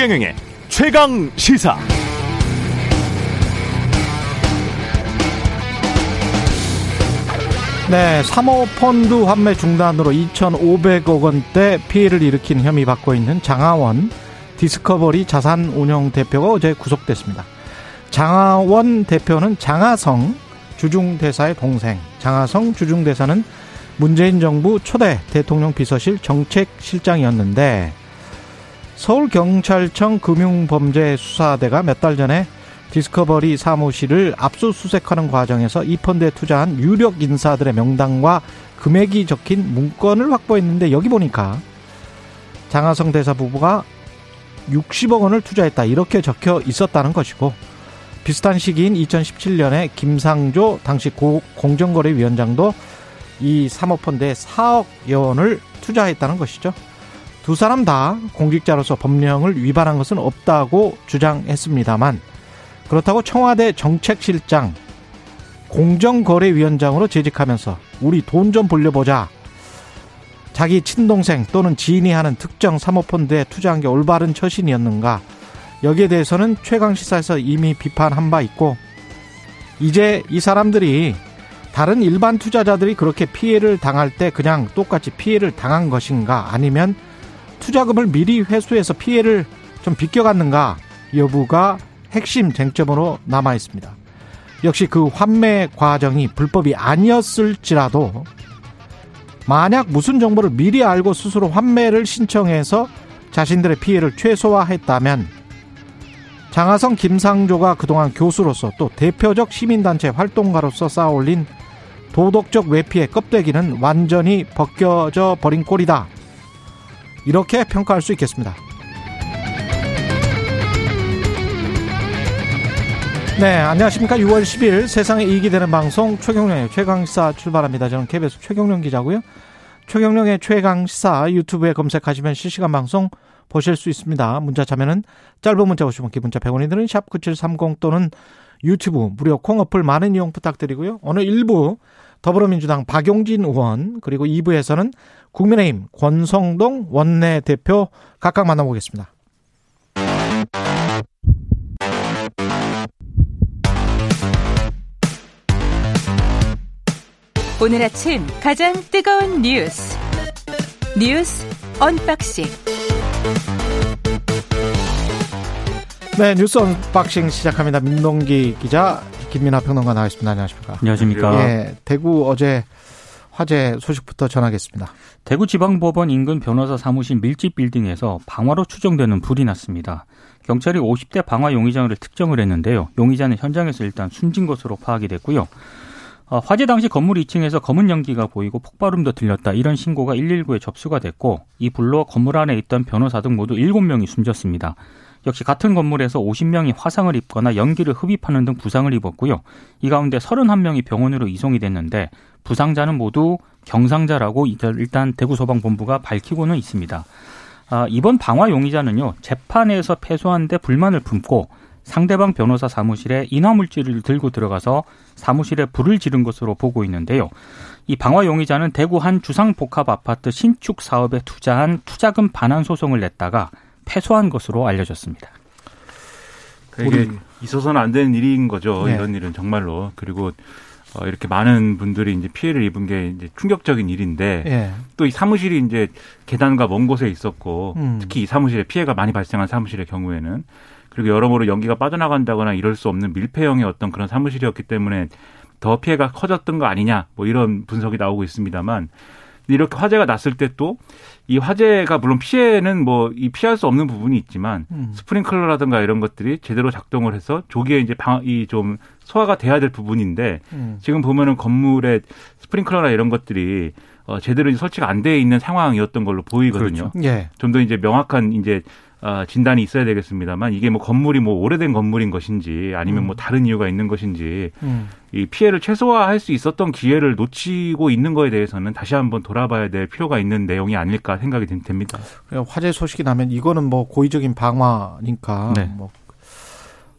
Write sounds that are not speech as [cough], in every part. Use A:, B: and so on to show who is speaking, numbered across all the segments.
A: 최경영의 최강 시사.
B: 네, 사모펀드 환매 중단으로 2,500억 원대 피해를 일으킨 혐의 받고 있는 장하원 디스커버리 자산운용 대표가 어제 구속됐습니다. 장하원 대표는 장하성 주중대사의 동생. 장하성 주중대사는 문재인 정부 초대 대통령 비서실 정책실장이었는데 서울경찰청 금융범죄수사대가 몇 달 전에 디스커버리 사무실을 압수수색하는 과정에서 이 펀드에 투자한 유력 인사들의 명단과 금액이 적힌 문건을 확보했는데 여기 보니까 장하성 대사 부부가 60억 원을 투자했다 이렇게 적혀 있었다는 것이고 비슷한 시기인 2017년에 김상조 당시 공정거래위원장도 이 사모펀드에 4억여 원을 투자했다는 것이죠. 두 사람 다 공직자로서 법령을 위반한 것은 없다고 주장했습니다만 그렇다고 청와대 정책실장 공정거래위원장으로 재직하면서 우리 돈 좀 벌려보자. 자기 친동생 또는 지인이 하는 특정 사모펀드에 투자한 게 올바른 처신이었는가. 여기에 대해서는 최강시사에서 이미 비판한 바 있고 이제 이 사람들이 다른 일반 투자자들이 그렇게 피해를 당할 때 그냥 똑같이 피해를 당한 것인가 아니면 투자금을 미리 회수해서 피해를 좀 비껴갔는가 여부가 핵심 쟁점으로 남아 있습니다. 역시 그 환매 과정이 불법이 아니었을지라도 만약 무슨 정보를 미리 알고 스스로 환매를 신청해서 자신들의 피해를 최소화했다면 장하성 김상조가 그동안 교수로서 또 대표적 시민단체 활동가로서 쌓아올린 도덕적 외피의 껍데기는 완전히 벗겨져 버린 꼴이다. 이렇게 평가할 수 있겠습니다. 네, 안녕하십니까. 6월 10일 세상에 이익이 되는 방송 최경령의 최강시사 출발합니다. 저는 KBS 최경령 기자고요. 최경령의 최강시사 유튜브에 검색하시면 실시간 방송 보실 수 있습니다. 문자 참여는 짧은 문자 오시면 기문자 100원이 드는 샵9730 또는 유튜브 무료 콩 어플 많은 이용 부탁드리고요. 오늘 1부 더불어민주당 박용진 의원 그리고 2부에서는 국민의힘 권성동 원내대표 각각 만나보겠습니다.
C: 오늘 아침 가장 뜨거운 뉴스 뉴스 unboxing
B: 네 뉴스 unboxing 시작합니다. 민동기 기자 김민아 평론가 나와있습니다. 안녕하십니까?
D: 안녕하십니까?
B: 예, 대구 어제 화재 소식부터 전하겠습니다.
D: 대구지방법원 인근 변호사 사무실 밀집 빌딩에서 방화로 추정되는 불이 났습니다. 경찰이 50대 방화 용의자를 특정을 했는데요. 용의자는 현장에서 일단 숨진 것으로 파악이 됐고요. 어, 화재 당시 건물 2층에서 검은 연기가 보이고 폭발음도 들렸다. 이런 신고가 119에 접수가 됐고 이 불로 건물 안에 있던 변호사 등 모두 7명이 숨졌습니다. 역시 같은 건물에서 50명이 화상을 입거나 연기를 흡입하는 등 부상을 입었고요. 이 가운데 31명이 병원으로 이송이 됐는데 부상자는 모두 경상자라고 일단 대구소방본부가 밝히고는 있습니다. 아, 이번 방화 용의자는요 재판에서 패소한 데 불만을 품고 상대방 변호사 사무실에 인화물질을 들고 들어가서 사무실에 불을 지른 것으로 보고 있는데요. 이 방화 용의자는 대구 한 주상복합 아파트 신축 사업에 투자한 투자금 반환 소송을 냈다가 패소한 것으로 알려졌습니다.
E: 이게 있어서는 안 되는 일인 거죠. 네. 이런 일은 정말로. 그리고 어, 이렇게 많은 분들이 이제 피해를 입은 게 이제 충격적인 일인데 네. 또이 사무실이 이제 계단과 먼 곳에 있었고 음. 특히 이 사무실에 피해가 많이 발생한 사무실의 경우에는 그리고 여러모로 연기가 빠져나간다거나 이럴 수 없는 밀폐형의 어떤 그런 사무실이었기 때문에 더 피해가 커졌던 거 아니냐 뭐 이런 분석이 나오고 있습니다만 이렇게 화재가 났을 때 또 이 화재가 물론 피해는 뭐 이 피할 수 없는 부분이 있지만 음. 스프링클러라든가 이런 것들이 제대로 작동을 해서 조기에 이제 방 이 좀 소화가 돼야 될 부분인데 음. 지금 보면은 건물에 스프링클러나 이런 것들이 어 제대로 설치가 안 돼 있는 상황이었던 걸로 보이거든요.
B: 그렇죠. 예.
E: 좀 더 이제 명확한 이제 어, 진단이 있어야 되겠습니다만 이게 뭐 건물이 뭐 오래된 건물인 것인지 아니면 뭐 음. 뭐 다른 이유가 있는 것인지 음. 이 피해를 최소화할 수 있었던 기회를 놓치고 있는 거에 대해서는 다시 한번 돌아봐야 될 필요가 있는 내용이 아닐까 생각이 됩니다.
B: 화재 소식이 나면 이거는 뭐 고의적인 방화니까 네. 뭐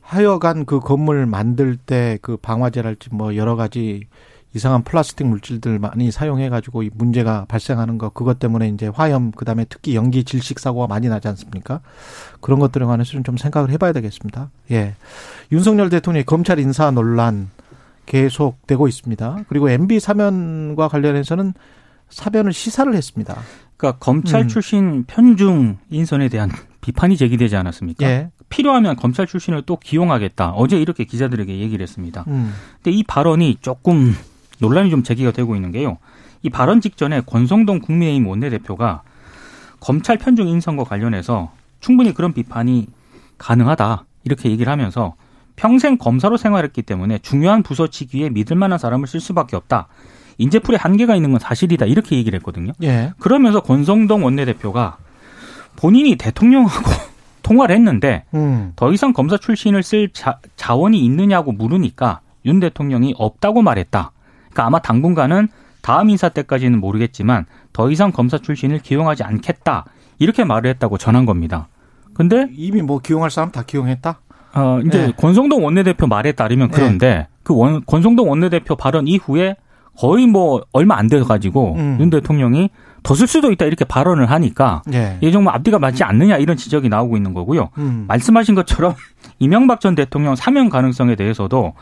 B: 하여간 그 건물 만들 때 그 방화제랄지 뭐 여러 가지 이상한 플라스틱 물질들 많이 사용해 가지고 문제가 발생하는 거 그것 때문에 이제 화염 그다음에 특히 연기 질식 사고가 많이 나지 않습니까? 그런 것들에 관해서는 좀 생각을 해봐야 되겠습니다. 예, 윤석열 대통령의 검찰 인사 논란 계속되고 있습니다. 그리고 MB 사면과 관련해서는 사변을 시사를 했습니다.
D: 그러니까 검찰 음. 출신 편중 인선에 대한 [laughs] 비판이 제기되지 않았습니까? 예. 필요하면 검찰 출신을 또 기용하겠다. 어제 이렇게 기자들에게 얘기를 했습니다. 음. 근데 이 발언이 조금 논란이 좀 제기가 되고 있는 게요. 이 발언 직전에 권성동 국민의힘 원내대표가 검찰 편중 인선과 관련해서 충분히 그런 비판이 가능하다. 이렇게 얘기를 하면서 평생 검사로 생활했기 때문에 중요한 부서 직위에 믿을 만한 사람을 쓸 수밖에 없다. 인재풀에 한계가 있는 건 사실이다. 이렇게 얘기를 했거든요. 예. 그러면서 권성동 원내대표가 본인이 대통령하고 [laughs] 통화를 했는데 음. 더 이상 검사 출신을 쓸 자, 자원이 있느냐고 물으니까 윤 대통령이 없다고 말했다. 그러니까 아마 당분간은 다음 인사 때까지는 모르겠지만 더 이상 검사 출신을 기용하지 않겠다. 이렇게 말을 했다고 전한 겁니다. 근데
B: 이미 뭐 기용할 사람 다 기용했다?
D: 어, 이제 네. 권성동 원내대표 말에 따르면 네. 그런데 네. 그 원, 권성동 원내대표 발언 이후에 거의 뭐 얼마 안 돼 가지고 음. 윤 대통령이 더 쓸 수도 있다 이렇게 발언을 하니까 예. 이 정도 앞뒤가 맞지 않느냐 이런 지적이 나오고 있는 거고요. 음. 말씀하신 것처럼 [laughs] 이명박 전 대통령 사면 가능성에 대해서도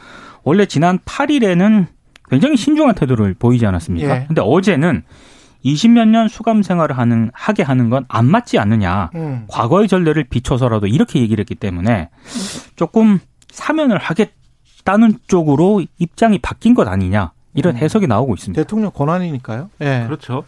D: 원래 지난 8일에는 굉장히 신중한 태도를 보이지 않았습니까? 예. 근데 어제는 20몇 년 수감 생활을 하는 하게 하는 건 안 맞지 않느냐. 음. 과거의 전례를 비춰서라도 이렇게 얘기를 했기 때문에 조금 사면을 하겠다는 쪽으로 입장이 바뀐 것 아니냐. 이런 음. 해석이 나오고 있습니다.
B: 대통령 권한이니까요. 예.
E: 그렇죠.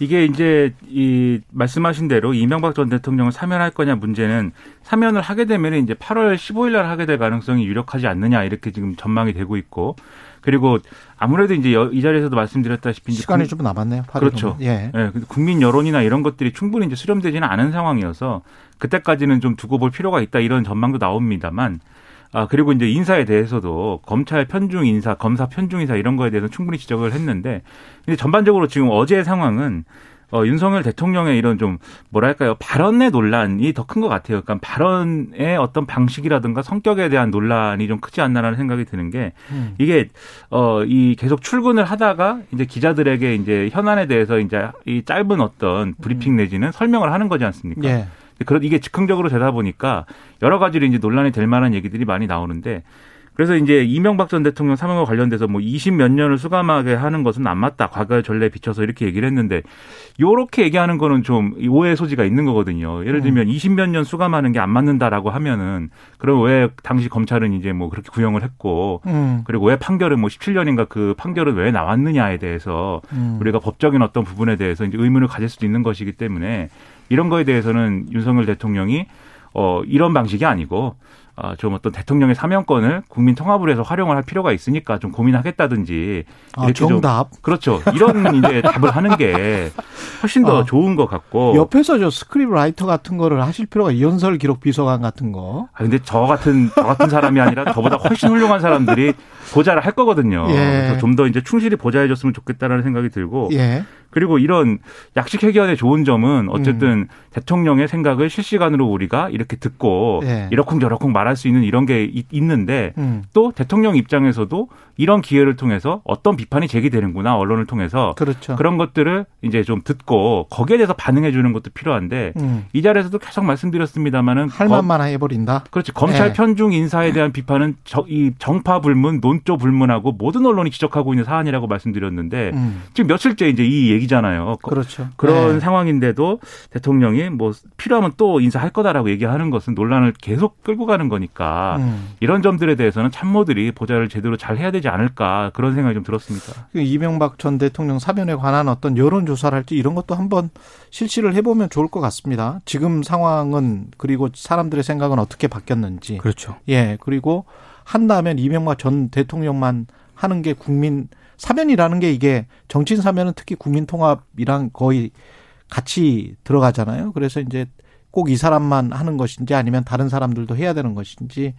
E: 이게 이제 이 말씀하신 대로 이명박 전 대통령을 사면할 거냐 문제는 사면을 하게 되면 이제 8월 15일 날 하게 될 가능성이 유력하지 않느냐 이렇게 지금 전망이 되고 있고 그리고 아무래도 이제 이 자리에서도 말씀드렸다시피
B: 시간이 좀 남았네요.
E: 그렇죠. 예. 예. 국민 여론이나 이런 것들이 충분히 이제 수렴되지는 않은 상황이어서 그때까지는 좀 두고 볼 필요가 있다 이런 전망도 나옵니다만 아, 그리고 이제 인사에 대해서도 검찰 편중 인사, 검사 편중 인사 이런 거에 대해서 충분히 지적을 했는데, 근데 전반적으로 지금 어제의 상황은 어, 윤석열 대통령의 이런 좀 뭐랄까요 발언의 논란이 더 큰 것 같아요. 그러니까 발언의 어떤 방식이라든가 성격에 대한 논란이 좀 크지 않나라는 생각이 드는 게 음. 이게 어 이 계속 출근을 하다가 이제 기자들에게 이제 현안에 대해서 이제 이 짧은 어떤 브리핑 음. 내지는 설명을 하는 거지 않습니까? 예. 그런 이게 즉흥적으로 되다 보니까 여러 가지로 이제 논란이 될 만한 얘기들이 많이 나오는데 그래서 이제 이명박 전 대통령 사망과 관련돼서 뭐 20 몇 년을 수감하게 하는 것은 안 맞다. 과거의 전례에 비춰서 이렇게 얘기를 했는데 요렇게 얘기하는 거는 좀 오해의 소지가 있는 거거든요. 예를 들면 음. 20 몇 년 수감하는 게 안 맞는다라고 하면은 그럼 왜 당시 검찰은 이제 뭐 그렇게 구형을 했고 음. 그리고 왜 판결은 뭐 17년인가 그 판결은 왜 나왔느냐에 대해서 음. 우리가 법적인 어떤 부분에 대해서 이제 의문을 가질 수도 있는 것이기 때문에 이런 거에 대해서는 윤석열 대통령이 어 이런 방식이 아니고 어, 좀 어떤 대통령의 사명권을 국민 통합을 해서 활용을 할 필요가 있으니까 좀 고민하겠다든지
B: 아, 이렇게 정답?
E: 좀, 그렇죠. 이런 [laughs] 이제 답을 하는 게 훨씬 더 아, 좋은 것 같고.
B: 옆에서 저 script writer 같은 거를 하실 필요가 연설 기록 비서관 같은 거.
E: 아 근데 저 같은 저 같은 사람이 아니라 저보다 훨씬 훌륭한 사람들이 보좌를 할 거거든요. 예. 그래서 좀 더 이제 충실히 보좌해줬으면 좋겠다라는 생각이 들고 예. 그리고 이런 약식 회견의 좋은 점은 어쨌든 음. 대통령의 생각을 실시간으로 우리가 이렇게 듣고 예. 이러쿵저러쿵 말할 수 있는 이런 게 있 는데 음. 또 대통령 입장에서도 이런 기회를 통해서 어떤 비판이 제기되는구나 언론을 통해서 그렇죠. 그런 것들을 이제 좀 듣고 거기에 대해서 반응해 주는 것도 필요한데 음. 이 자리에서도 계속 말씀드렸습니다마는
B: 할 말만 해버린다.
E: 그렇지 검찰 예. 편중 인사에 대한 비판은 저, 이 정파 불문, 논조 불문하고 모든 언론이 지적하고 있는 사안이라고 말씀드렸는데 음. 지금 며칠째 이제 이 얘기잖아요.
B: 그렇죠.
E: 그런 네. 상황인데도 대통령이 뭐 필요하면 또 인사할 거다라고 얘기하는 것은 논란을 계속 끌고 가는 거니까 음. 이런 점들에 대해서는 참모들이 보좌를 제대로 잘 해야 되지 않을까 그런 생각이 좀 들었습니다.
B: 그 이명박 전 대통령 사면에 관한 어떤 여론 조사를 할지 이런 것도 한번 실시를 해보면 좋을 것 같습니다. 지금 상황은 그리고 사람들의 생각은 어떻게 바뀌었는지.
D: 그렇죠.
B: 예 그리고 한다면 이명박 전 대통령만 하는 게 국민 사면이라는 게 이게 정치인 사면은 특히 국민 통합이랑 거의 같이 들어가잖아요. 그래서 이제 꼭 이 사람만 하는 것인지 아니면 다른 사람들도 해야 되는 것인지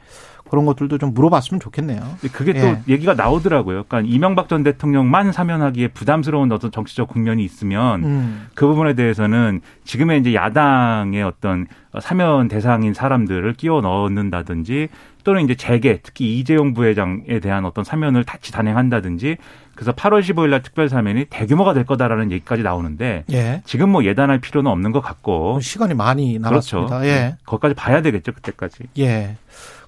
B: 그런 것들도 좀 물어봤으면 좋겠네요.
E: 그게 또 예. 얘기가 나오더라고요. 그러니까 이명박 전 대통령만 사면하기에 부담스러운 어떤 정치적 국면이 있으면 음. 그 부분에 대해서는 지금의 이제 야당의 어떤 사면 대상인 사람들을 끼워 넣는다든지 또는 이제 재개 특히 이재용 부회장에 대한 어떤 사면을 같이 단행한다든지 그래서 8월 15일 날 특별 사면이 대규모가 될 거다라는 얘기까지 나오는데 예. 지금 뭐 예단할 필요는 없는 것 같고
B: 시간이 많이 남았습니다.
E: 그렇죠. 예. 거기까지 봐야 되겠죠 그때까지.
B: 예.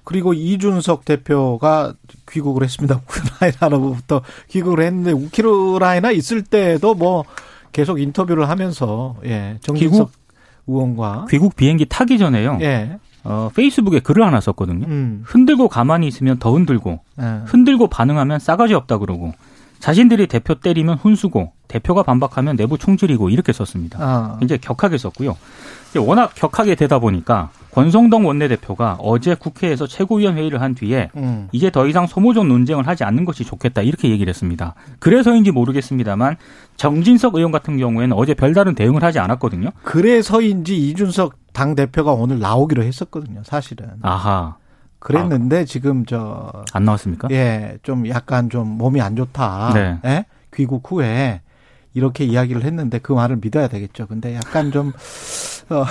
B: 그리고 이준석 대표가 귀국을 했습니다. [laughs] 우크라이나로부터 귀국을 했는데 우크라이나 있을 때도 뭐 계속 인터뷰를 하면서 예 정진석 의원과
D: 귀국 비행기 타기 전에요. 예. 어, 페이스북에 글을 하나 썼거든요. 음. 흔들고 가만히 있으면 더 흔들고, 예. 흔들고 반응하면 싸가지 없다 그러고, 자신들이 대표 때리면 훈수고, 대표가 반박하면 내부 총질이고 이렇게 썼습니다. 아. 굉장히 격하게 썼고요. 워낙 격하게 되다 보니까 권성동 원내대표가 어제 국회에서 최고위원 회의를 한 뒤에 음. 이제 더 이상 소모적 논쟁을 하지 않는 것이 좋겠다 이렇게 얘기를 했습니다. 그래서인지 모르겠습니다만 정진석 의원 같은 경우에는 어제 별다른 대응을 하지 않았거든요.
B: 그래서인지 이준석 당 대표가 오늘 나오기로 했었거든요. 사실은.
D: 아하.
B: 그랬는데 아. 지금 저
D: 안 나왔습니까?
B: 예, 좀 약간 좀 몸이 안 좋다. 네. 예? 귀국 후에 이렇게 이야기를 했는데 그 말을 믿어야 되겠죠. 근데 약간 좀
E: 어.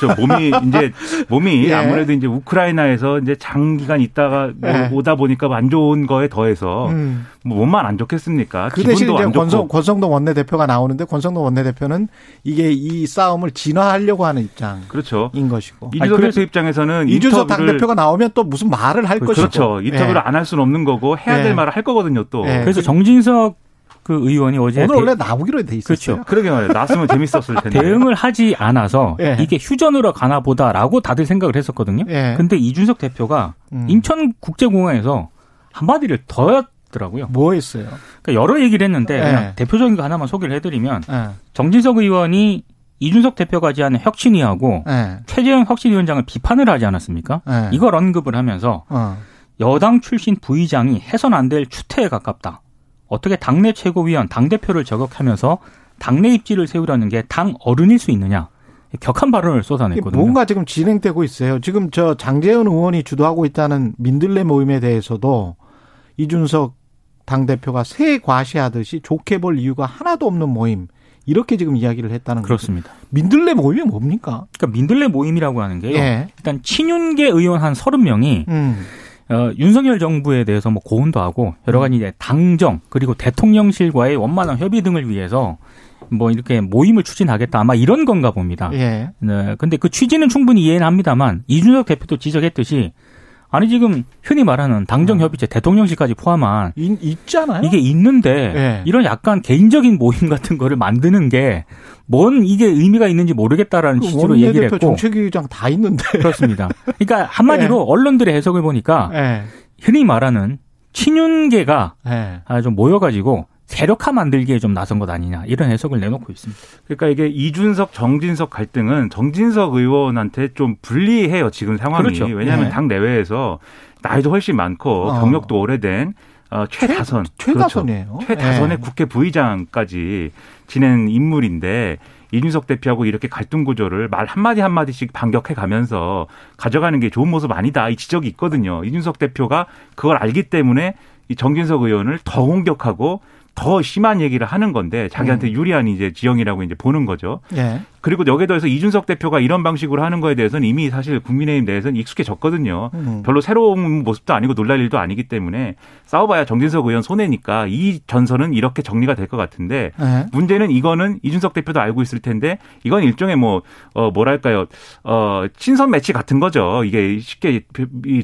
E: 저 몸이 이제 몸이 예. 아무래도 이제 우크라이나에서 이제 장기간 있다가 뭐 예. 오다 보니까 안 좋은 거에 더해서 음. 뭐 몸만 안 좋겠습니까?
B: 그 대신 이제 권성, 권성동 원내대표가 나오는데 권성동 원내대표는 이게 이 싸움을 진화하려고 하는 입장인
E: 그렇죠.
B: 것이고.
E: 이준석 대표 입장에서는
B: 이준석 당 대표가 나오면 또 무슨 말을 할
E: 그렇죠.
B: 것이고.
E: 그렇죠. 인터뷰를 예. 안할 수는 없는 거고 해야 될 예. 말을 할 거거든요. 또.
D: 예. 그래서 정진석 그 의원이 어제
B: 오늘 원래 나오기로 돼 있었어요.
E: 그렇죠. 그러게 말이에요. 나왔으면 재밌었을 [laughs] 텐데.
D: 대응을 하지 않아서 예. 이게 휴전으로 가나 보다라고 다들 생각을 했었거든요. 예. 근데 이준석 대표가 음. 인천국제공항에서 한마디를 더 했더라고요.
B: 뭐 했어요?
D: 그러니까 여러 얘기를 했는데 예. 그냥 대표적인 거 하나만 소개를 해드리면 예. 정진석 의원이 이준석 대표가 제안한 혁신위하고 예. 최재형 혁신위원장을 비판을 하지 않았습니까? 예. 이걸 언급을 하면서 어. 여당 출신 부의장이 해선 안 될 추태에 가깝다. 어떻게 당내 최고위원, 당대표를 저격하면서 당내 입지를 세우려는 게 당 어른일 수 있느냐. 격한 발언을 쏟아냈거든요.
B: 뭔가 지금 진행되고 있어요. 지금 저 장재현 의원이 주도하고 있다는 민들레 모임에 대해서도 이준석 당대표가 새 과시하듯이 좋게 볼 이유가 하나도 없는 모임. 이렇게 지금 이야기를 했다는
D: 거죠. 그렇습니다.
B: 민들레 모임이 뭡니까?
D: 그러니까 민들레 모임이라고 하는 게요. 예. 일단 친윤계 의원 한 30명이 음. 어, 윤석열 정부에 대해서 뭐 고언도 하고 여러 가지 이제 당정 그리고 대통령실과의 원만한 협의 등을 위해서 뭐 이렇게 모임을 추진하겠다 아마 이런 건가 봅니다. 예. 네. 근데 그 취지는 충분히 이해는 합니다만 이준석 대표도 지적했듯이 아니 지금 흔히 말하는 당정 협의체 어. 대통령실까지 포함한
B: 있, 있잖아요.
D: 이게 있는데 네. 이런 약간 개인적인 모임 [laughs] 같은 거를 만드는 게 뭔 이게 의미가 있는지 모르겠다라는 그 취지로 얘기를 했고
B: 정책위장 다 있는데
D: 그렇습니다. 그러니까 [laughs] 한마디로 네. 언론들의 해석을 보니까 네. 흔히 말하는 친윤계가 네. 좀 모여가지고 세력화 만들기에 좀 나선 것 아니냐 이런 해석을 내놓고 있습니다.
E: 그러니까 이게 이준석 정진석 갈등은 정진석 의원한테 좀 불리해요 지금 상황이 그렇죠. 왜냐하면 네. 당 내외에서 나이도 훨씬 많고 어. 경력도 오래된 어, 최다선
B: 최, 최다선이에요.
E: 그렇죠. 최다선의 네. 국회 부의장까지 지낸 인물인데 이준석 대표하고 이렇게 갈등 구조를 말 한마디 한마디씩 반격해 가면서 가져가는 게 좋은 모습 아니다. 이 지적이 있거든요. 이준석 대표가 그걸 알기 때문에 이 정진석 의원을 더 공격하고 더 심한 얘기를 하는 건데 자기한테 음. 유리한 이제 지형이라고 이제 보는 거죠. 예. 그리고 여기에 더해서 이준석 대표가 이런 방식으로 하는 거에 대해서는 이미 사실 국민의힘 내에서는 익숙해졌거든요. 음. 별로 새로운 모습도 아니고 놀랄 일도 아니기 때문에 싸워봐야 정진석 의원 손해니까 이 전선은 이렇게 정리가 될 것 같은데 네. 문제는 이거는 이준석 대표도 알고 있을 텐데 이건 일종의 뭐, 어, 뭐랄까요. 어, 친선 매치 같은 거죠. 이게 쉽게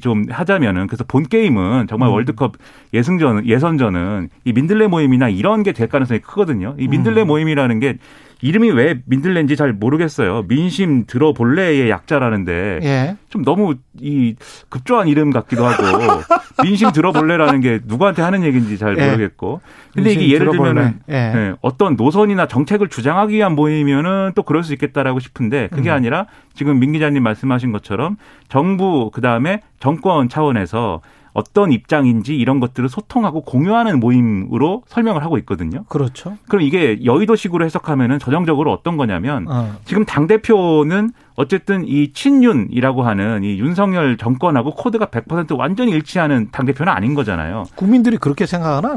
E: 좀 하자면은 그래서 본 게임은 정말 음. 월드컵 예승전, 예선전은 이 민들레 모임이나 이런 게 될 가능성이 크거든요. 이 민들레 음. 모임이라는 게 이름이 왜 민들레인지 잘 모르겠어요. 민심 들어볼래의 약자라는데 예. 좀 너무 이 급조한 이름 같기도 하고 [laughs] 민심 들어볼래라는 게 누구한테 하는 얘기인지 잘 예. 모르겠고. 근데 이게 예를 들면은 예. 네, 어떤 노선이나 정책을 주장하기 위한 모임이면은 또 그럴 수 있겠다라고 싶은데 그게 음. 아니라 지금 민 기자님 말씀하신 것처럼 정부 그다음에 정권 차원에서 어떤 입장인지 이런 것들을 소통하고 공유하는 모임으로 설명을 하고 있거든요.
B: 그렇죠.
E: 그럼 이게 여의도식으로 해석하면은 전형적으로 어떤 거냐면 어. 지금 당 대표는 어쨌든 이 친윤이라고 하는 이 윤석열 정권하고 코드가 100% 완전히 일치하는 당대표는 아닌 거잖아요.
B: 국민들이 그렇게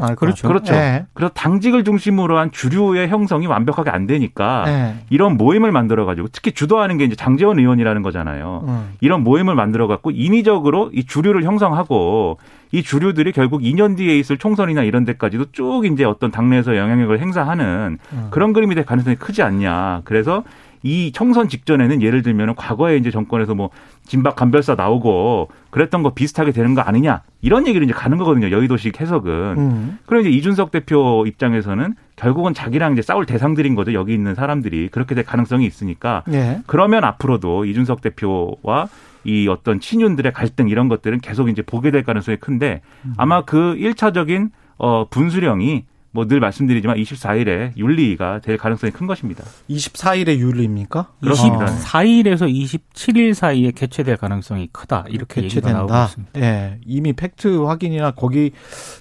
B: 할까요?
E: 그렇죠. 그렇죠. 네. 그래서 당직을 중심으로 한 주류의 형성이 완벽하게 안 되니까 네. 이런 모임을 만들어 가지고 특히 주도하는 게 이제 장재원 의원이라는 거잖아요. 음. 이런 모임을 만들어 갖고 인위적으로 이 주류를 형성하고 이 주류들이 결국 2년 뒤에 있을 총선이나 이런 데까지도 쭉 이제 어떤 당내에서 영향력을 행사하는 음. 그런 그림이 될 가능성이 크지 않냐. 그래서 이 총선 직전에는 예를 들면 과거에 이제 정권에서 뭐 진박 간별사 나오고 그랬던 거 비슷하게 되는 거 아니냐 이런 얘기를 이제 가는 거거든요 여의도식 해석은 음. 그럼 이제 이준석 대표 입장에서는 결국은 자기랑 이제 싸울 대상들인 거죠 여기 있는 사람들이 그렇게 될 가능성이 있으니까 예. 그러면 앞으로도 이준석 대표와 이 어떤 친윤들의 갈등 이런 것들은 계속 이제 보게 될 가능성이 큰데 음. 아마 그 1차적인 어 분수령이 뭐 늘 말씀드리지만 24일에 윤리가 될 가능성이 큰 것입니다.
B: 24일에 윤리입니까?
D: 그렇습니다. 24일에서 27일 사이에 개최될 가능성이 크다. 이렇게 개최된다. 얘기가 나오고 있습니다.
B: 예. 이미 팩트 확인이나 거기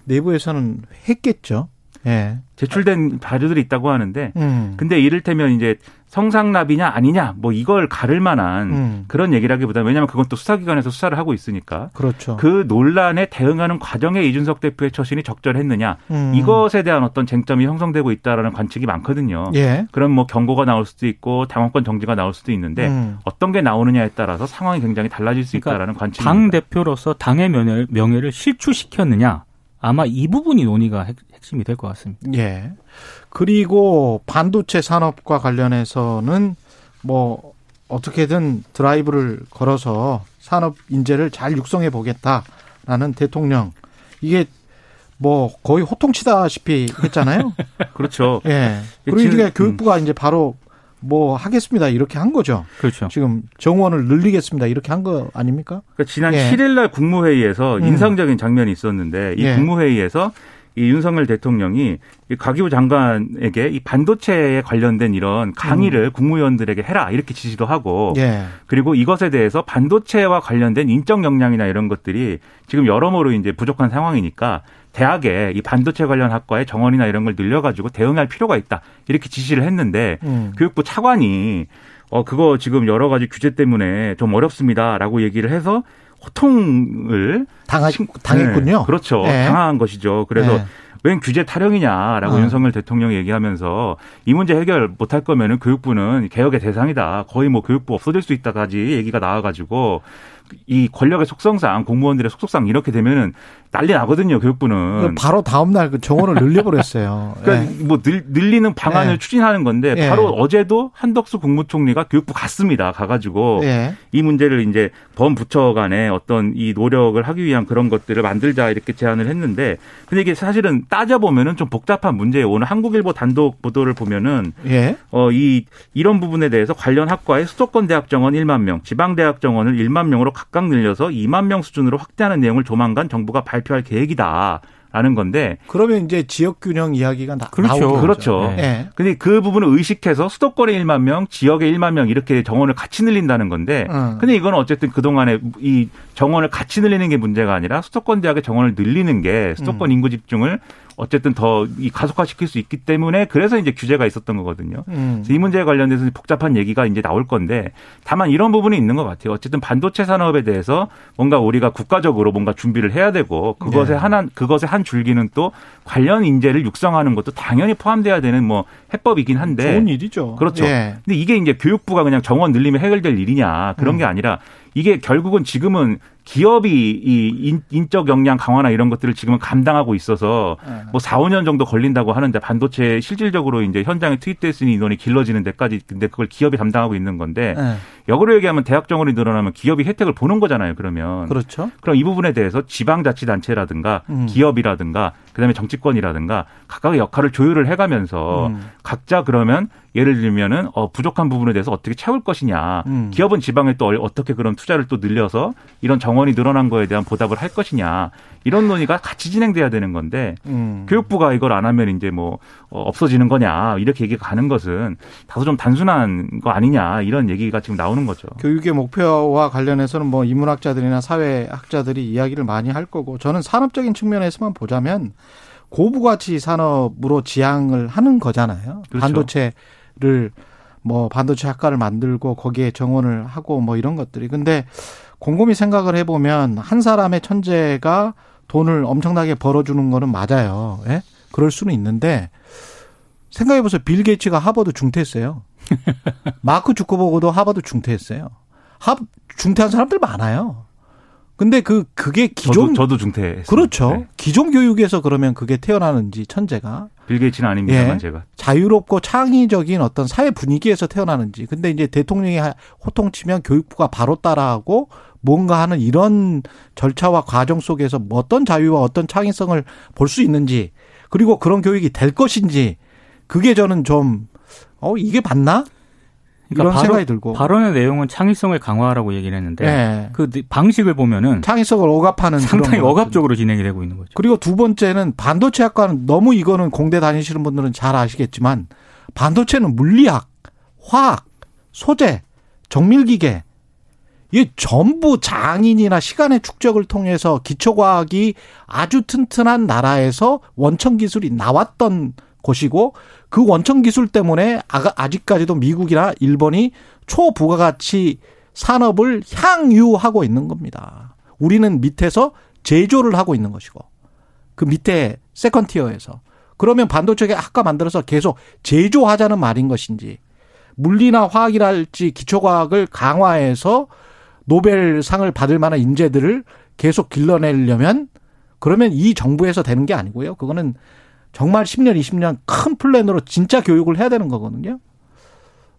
B: 내부에서는 했겠죠. 예.
E: 제출된 자료들이 있다고 하는데 음. 근데 이를테면 이제 성상납이냐 아니냐 뭐 이걸 가를 만한 음. 그런 얘기라기보다 왜냐하면 그건 또 수사기관에서 수사를 하고 있으니까
B: 그렇죠.
E: 그 논란에 대응하는 과정에 이준석 대표의 처신이 적절했느냐 음. 이것에 대한 어떤 쟁점이 형성되고 있다라는 관측이 많거든요. 예. 그럼 뭐 경고가 나올 수도 있고 당원권 정지가 나올 수도 있는데 음. 어떤 게 나오느냐에 따라서 상황이 굉장히 달라질 수 그러니까 있다라는 관측입니다.
D: 당 대표로서 당의 명예를 실추시켰느냐 아마 이 부분이 논의가 핵, 핵심이 될 것 같습니다.
B: 예. 그리고 반도체 산업과 관련해서는 뭐 어떻게든 드라이브를 걸어서 산업 인재를 잘 육성해 보겠다라는 대통령 이게 뭐 거의 호통치다시피 했잖아요. [laughs]
E: 그렇죠.
B: 예. 그리고 이게 교육부가 이제 바로 뭐 하겠습니다 이렇게 한 거죠.
D: 그렇죠.
B: 지금 정원을 늘리겠습니다 이렇게 한 거 아닙니까?
E: 그러니까 지난 예. 7일 날 국무회의에서 음. 인상적인 장면이 있었는데 이 예. 국무회의에서 이 윤석열 대통령이 이 과기부 장관에게 이 반도체에 관련된 이런 강의를 음. 국무위원들에게 해라 이렇게 지시도 하고 예. 그리고 이것에 대해서 반도체와 관련된 인적 역량이나 이런 것들이 지금 여러모로 이제 부족한 상황이니까 대학에 이 반도체 관련 학과에 정원이나 이런 걸 늘려가지고 대응할 필요가 있다 이렇게 지시를 했는데 음. 교육부 차관이 어 그거 지금 여러 가지 규제 때문에 좀 어렵습니다라고 얘기를 해서 호통을
B: 당하, 당했군요.
E: 네, 그렇죠. 네. 당한 것이죠. 그래서 네. 웬 규제 타령이냐라고 어. 윤석열 대통령이 얘기하면서 이 문제 해결 못할 거면은 교육부는 개혁의 대상이다. 거의 뭐 교육부 없어질 수 있다까지 얘기가 나와가지고 이 권력의 속성상 공무원들의 속성상 이렇게 되면은 난리 나거든요 교육부는
B: 바로 다음 날 그 정원을 늘려버렸어요. [laughs]
E: 그러니까 네. 뭐 늘, 늘리는 방안을 네. 추진하는 건데 네. 바로 어제도 한덕수 국무총리가 교육부 갔습니다. 가가지고 이 문제를 이제 범부처 간에 어떤 이 노력을 하기 위한 그런 것들을 만들자 이렇게 제안을 했는데 근데 이게 사실은 따져 보면은 좀 복잡한 문제예요. 오늘 한국일보 단독 보도를 보면은 예. 어이 이런 부분에 대해서 관련 학과의 수도권 대학 정원 1만 명, 지방 대학 정원을 1만 명으로 각각 늘려서 2만 명 수준으로 확대하는 내용을 조만간 정부가 발표할 계획이다. 라는 건데
B: 그러면 이제 지역 균형 이야기가 나,
E: 그렇죠.
B: 나오죠.
E: 그렇죠. 네. 네. 근데 그 부분을 의식해서 수도권에 1만 명, 지역에 1만 명 이렇게 정원을 같이 늘린다는 건데 음. 근데 이건 어쨌든 그동안에 이 정원을 같이 늘리는 게 문제가 아니라 수도권 대학의 정원을 늘리는 게 수도권 음. 인구 집중을 어쨌든 더 이 가속화시킬 수 있기 때문에 그래서 이제 규제가 있었던 거거든요. 음. 이 문제에 관련돼서 복잡한 얘기가 이제 나올 건데 다만 이런 부분이 있는 것 같아요. 어쨌든 반도체 산업에 대해서 뭔가 우리가 국가적으로 뭔가 준비를 해야 되고 그것에 네. 하나 그것의 한 줄기는 또 관련 인재를 육성하는 것도 당연히 포함돼야 되는 뭐 해법이긴 한데
B: 좋은 일이죠.
E: 그렇죠. 예. 근데 이게 이제 교육부가 그냥 정원 늘리면 해결될 일이냐 그런 음. 게 아니라 이게 결국은 지금은 기업이 이 인 적 역량 강화나 이런 것들을 지금은 감당하고 있어서 네. 뭐 4, 5년 정도 걸린다고 하는데 반도체 실질적으로 이제 현장에 투입됐으니 인원이 길러지는 데까지 근데 그걸 기업이 담당하고 있는 건데 네. 역으로 얘기하면 대학 정원이 늘어나면 기업이 혜택을 보는 거잖아요. 그러면
B: 그렇죠.
E: 그럼 이 부분에 대해서 지방자치단체라든가 음. 기업이라든가 그다음에 정치권이라든가 각각의 역할을 조율을 해가면서 음. 각자 그러면 예를 들면은 어 부족한 부분에 대해서 어떻게 채울 것이냐. 음. 기업은 지방에 또 어떻게 그런 투자를 또 늘려서 이런 정원이 늘어난 거에 대한 보답을 할 것이냐. 이런 논의가 같이 진행돼야 되는 건데 음. 교육부가 이걸 안 하면 이제 뭐 어, 없어지는 거냐 이렇게 얘기가 가는 것은 다소 좀 단순한 거 아니냐 이런 얘기가 지금 나오는 거죠.
B: 교육의 목표와 관련해서는 뭐 인문학자들이나 사회학자들이 이야기를 많이 할 거고 저는 산업적인 측면에서만 보자면 고부가치 산업으로 지향을 하는 거잖아요. 그렇죠. 반도체를 뭐 반도체 학과를 만들고 거기에 정원을 하고 뭐 이런 것들이 근데 곰곰이 생각을 해보면 한 사람의 천재가 돈을 엄청나게 벌어주는 거는 맞아요. 예? 그럴 수는 있는데 생각해보세요. 빌 게이츠가 하버드 중퇴했어요. 마크 주커버그도 하버드 중퇴했어요. 하 중퇴한 사람들 많아요. 근데 그 그게 기존
E: 저도, 저도 중퇴
B: 그렇죠. 네. 기존 교육에서 그러면 그게 태어나는지 천재가
E: 빌 게이츠는 아닙니다만 예, 제가
B: 자유롭고 창의적인 어떤 사회 분위기에서 태어나는지. 근데 이제 대통령이 호통치면 교육부가 바로 따라하고 뭔가 하는 이런 절차와 과정 속에서 뭐 어떤 자유와 어떤 창의성을 볼 수 있는지 그리고 그런 교육이 될 것인지 그게 저는 좀 어 이게 맞나? 그러니까 이런 생각이 들고
D: 발언의 내용은 창의성을 강화하라고 얘기를 했는데 네. 그 방식을 보면은
B: 창의성을 억압하는
D: 상당히 억압적으로 진행이 되고 있는 거죠.
B: 그리고 두 번째는 반도체 학과는 너무 이거는 공대 다니시는 분들은 잘 아시겠지만 반도체는 물리학, 화학, 소재, 정밀기계 이게 전부 장인이나 시간의 축적을 통해서 기초과학이 아주 튼튼한 나라에서 원천 기술이 나왔던 곳이고 그 원천 기술 때문에 아직까지도 미국이나 일본이 초부가가치 산업을 향유하고 있는 겁니다. 우리는 밑에서 제조를 하고 있는 것이고 그 밑에 세컨티어에서 그러면 반도체 아까 만들어서 계속 제조하자는 말인 것인지 물리나 화학이랄지 기초과학을 강화해서 노벨상을 받을 만한 인재들을 계속 길러내려면 그러면 이 정부에서 되는 게 아니고요. 그거는 정말 10년, 20년 큰 플랜으로 진짜 교육을 해야 되는 거거든요.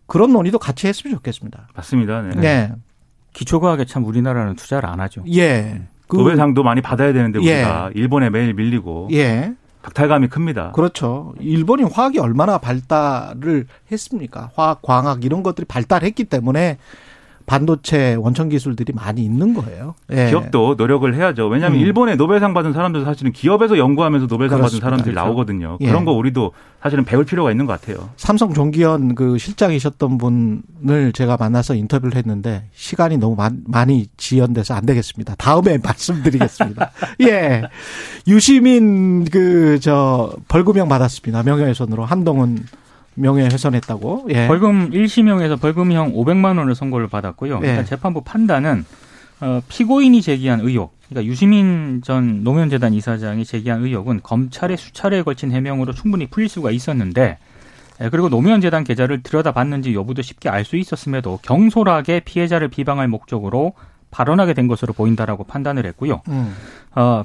B: 그런 논의도 같이 했으면 좋겠습니다.
E: 맞습니다. 네.
B: 네.
D: 기초과학에 참 우리나라는 투자를 안 하죠.
B: 예.
E: 그 노벨상도 많이 받아야 되는데 우리가 예. 일본에 매일 밀리고 예. 박탈감이 큽니다.
B: 그렇죠. 일본이 화학이 얼마나 발달을 했습니까? 화학, 광학 이런 것들이 발달했기 때문에 반도체 원천 기술들이 많이 있는 거예요.
E: 예. 기업도 노력을 해야죠. 왜냐하면 음. 일본에 노벨상 받은 사람들 사실은 기업에서 연구하면서 노벨상. 받은 사람들이 그렇죠. 나오거든요. 예. 그런 거 우리도 사실은 배울 필요가 있는 것 같아요.
B: 삼성 종기현 그 실장이셨던 분을 제가 만나서 인터뷰를 했는데 시간이 너무 많이 지연돼서 안 되겠습니다. 다음에 [laughs] 말씀드리겠습니다. [laughs] 예. 유시민 그 저 벌금형 받았습니다. 명예훼손으로 한동훈 명예훼손했다고.
D: 예. 벌금 1심형에서 벌금형 500만 원을 선고를 받았고요. 예. 일단 재판부 판단은 어, 피고인이 제기한 의혹, 그러니까 유시민 전 노무현재단 이사장이 제기한 의혹은 검찰의 수차례에 걸친 해명으로 충분히 풀릴 수가 있었는데 예, 그리고 노무현재단 계좌를 들여다봤는지 여부도 쉽게 알 수 있었음에도 경솔하게 피해자를 비방할 목적으로 발언하게 된 것으로 보인다라고 판단을 했고요. 음. 어,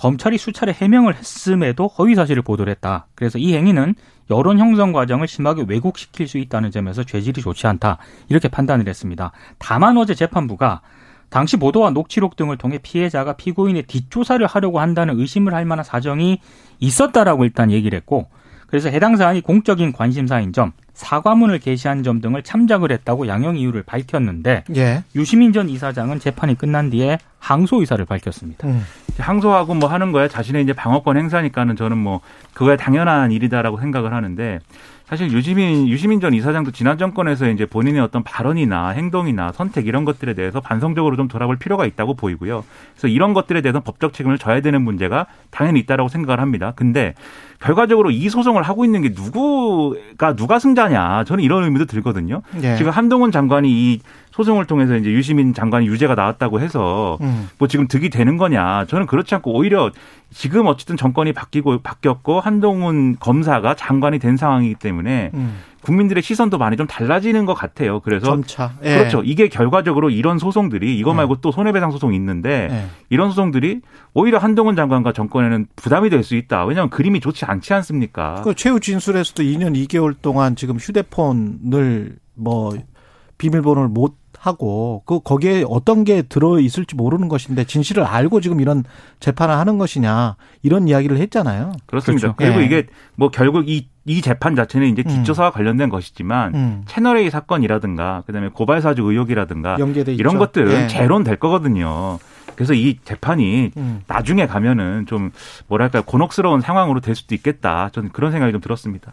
D: 검찰이 수차례 해명을 했음에도 허위 사실을 보도를 했다. 그래서 이 행위는 여론 형성 과정을 심하게 왜곡시킬 수 있다는 점에서 죄질이 좋지 않다. 이렇게 판단을 했습니다. 다만 어제 재판부가 당시 보도와 녹취록 등을 통해 피해자가 피고인의 뒷조사를 하려고 한다는 의심을 할 만한 사정이 있었다라고 일단 얘기를 했고 그래서 해당 사안이 공적인 관심사인 점, 사과문을 게시한 점 등을 참작을 했다고 양형 이유를 밝혔는데 예. 유시민 전 이사장은 재판이 끝난 뒤에 항소 의사를 밝혔습니다. 음.
E: 항소하고 뭐 하는 거야 자신의 이제 방어권 행사니까는 저는 뭐 그거야 당연한 일이다라고 생각을 하는데 사실 유시민 유시민 전 이사장도 지난 정권에서 이제 본인의 어떤 발언이나 행동이나 선택 이런 것들에 대해서 반성적으로 좀 돌아볼 필요가 있다고 보이고요. 그래서 이런 것들에 대해서 법적 책임을 져야 되는 문제가 당연히 있다라고 생각을 합니다. 근데 결과적으로 이 소송을 하고 있는 게 누구가 누가 승자냐 저는 이런 의미도 들거든요. 네. 지금 한동훈 장관이 이 소송을 통해서 이제 유시민 장관이 유죄가 나왔다고 해서 음. 뭐 지금 득이 되는 거냐 저는 그렇지 않고 오히려 지금 어쨌든 정권이 바뀌고 바뀌었고 한동훈 검사가 장관이 된 상황이기 때문에 음. 국민들의 시선도 많이 좀 달라지는 것 같아요. 그래서
B: 점차.
E: 예. 그렇죠. 이게 결과적으로 이런 소송들이 이거 말고 예. 또 손해배상 소송이 있는데 예. 이런 소송들이 오히려 한동훈 장관과 정권에는 부담이 될 수 있다. 왜냐하면 그림이 좋지 않지 않습니까?
B: 그 최후 진술에서도 2년 2개월 동안 지금 휴대폰을 뭐 비밀번호를 못 하고 그 거기에 어떤 게 들어 있을지 모르는 것인데 진실을 알고 지금 이런 재판을 하는 것이냐 이런 이야기를 했잖아요.
E: 그렇습니다. 그렇죠. 그리고 예. 이게 뭐 결국 이, 이 재판 자체는 이제 뒷조사와 음. 관련된 것이지만 음. 채널 A 사건이라든가 그다음에 고발 사주 의혹이라든가 이런 있죠. 것들은 예. 재론될 거거든요. 그래서 이 재판이 음. 나중에 가면은 좀 뭐랄까 곤혹스러운 상황으로 될 수도 있겠다. 저는 그런 생각이 좀 들었습니다.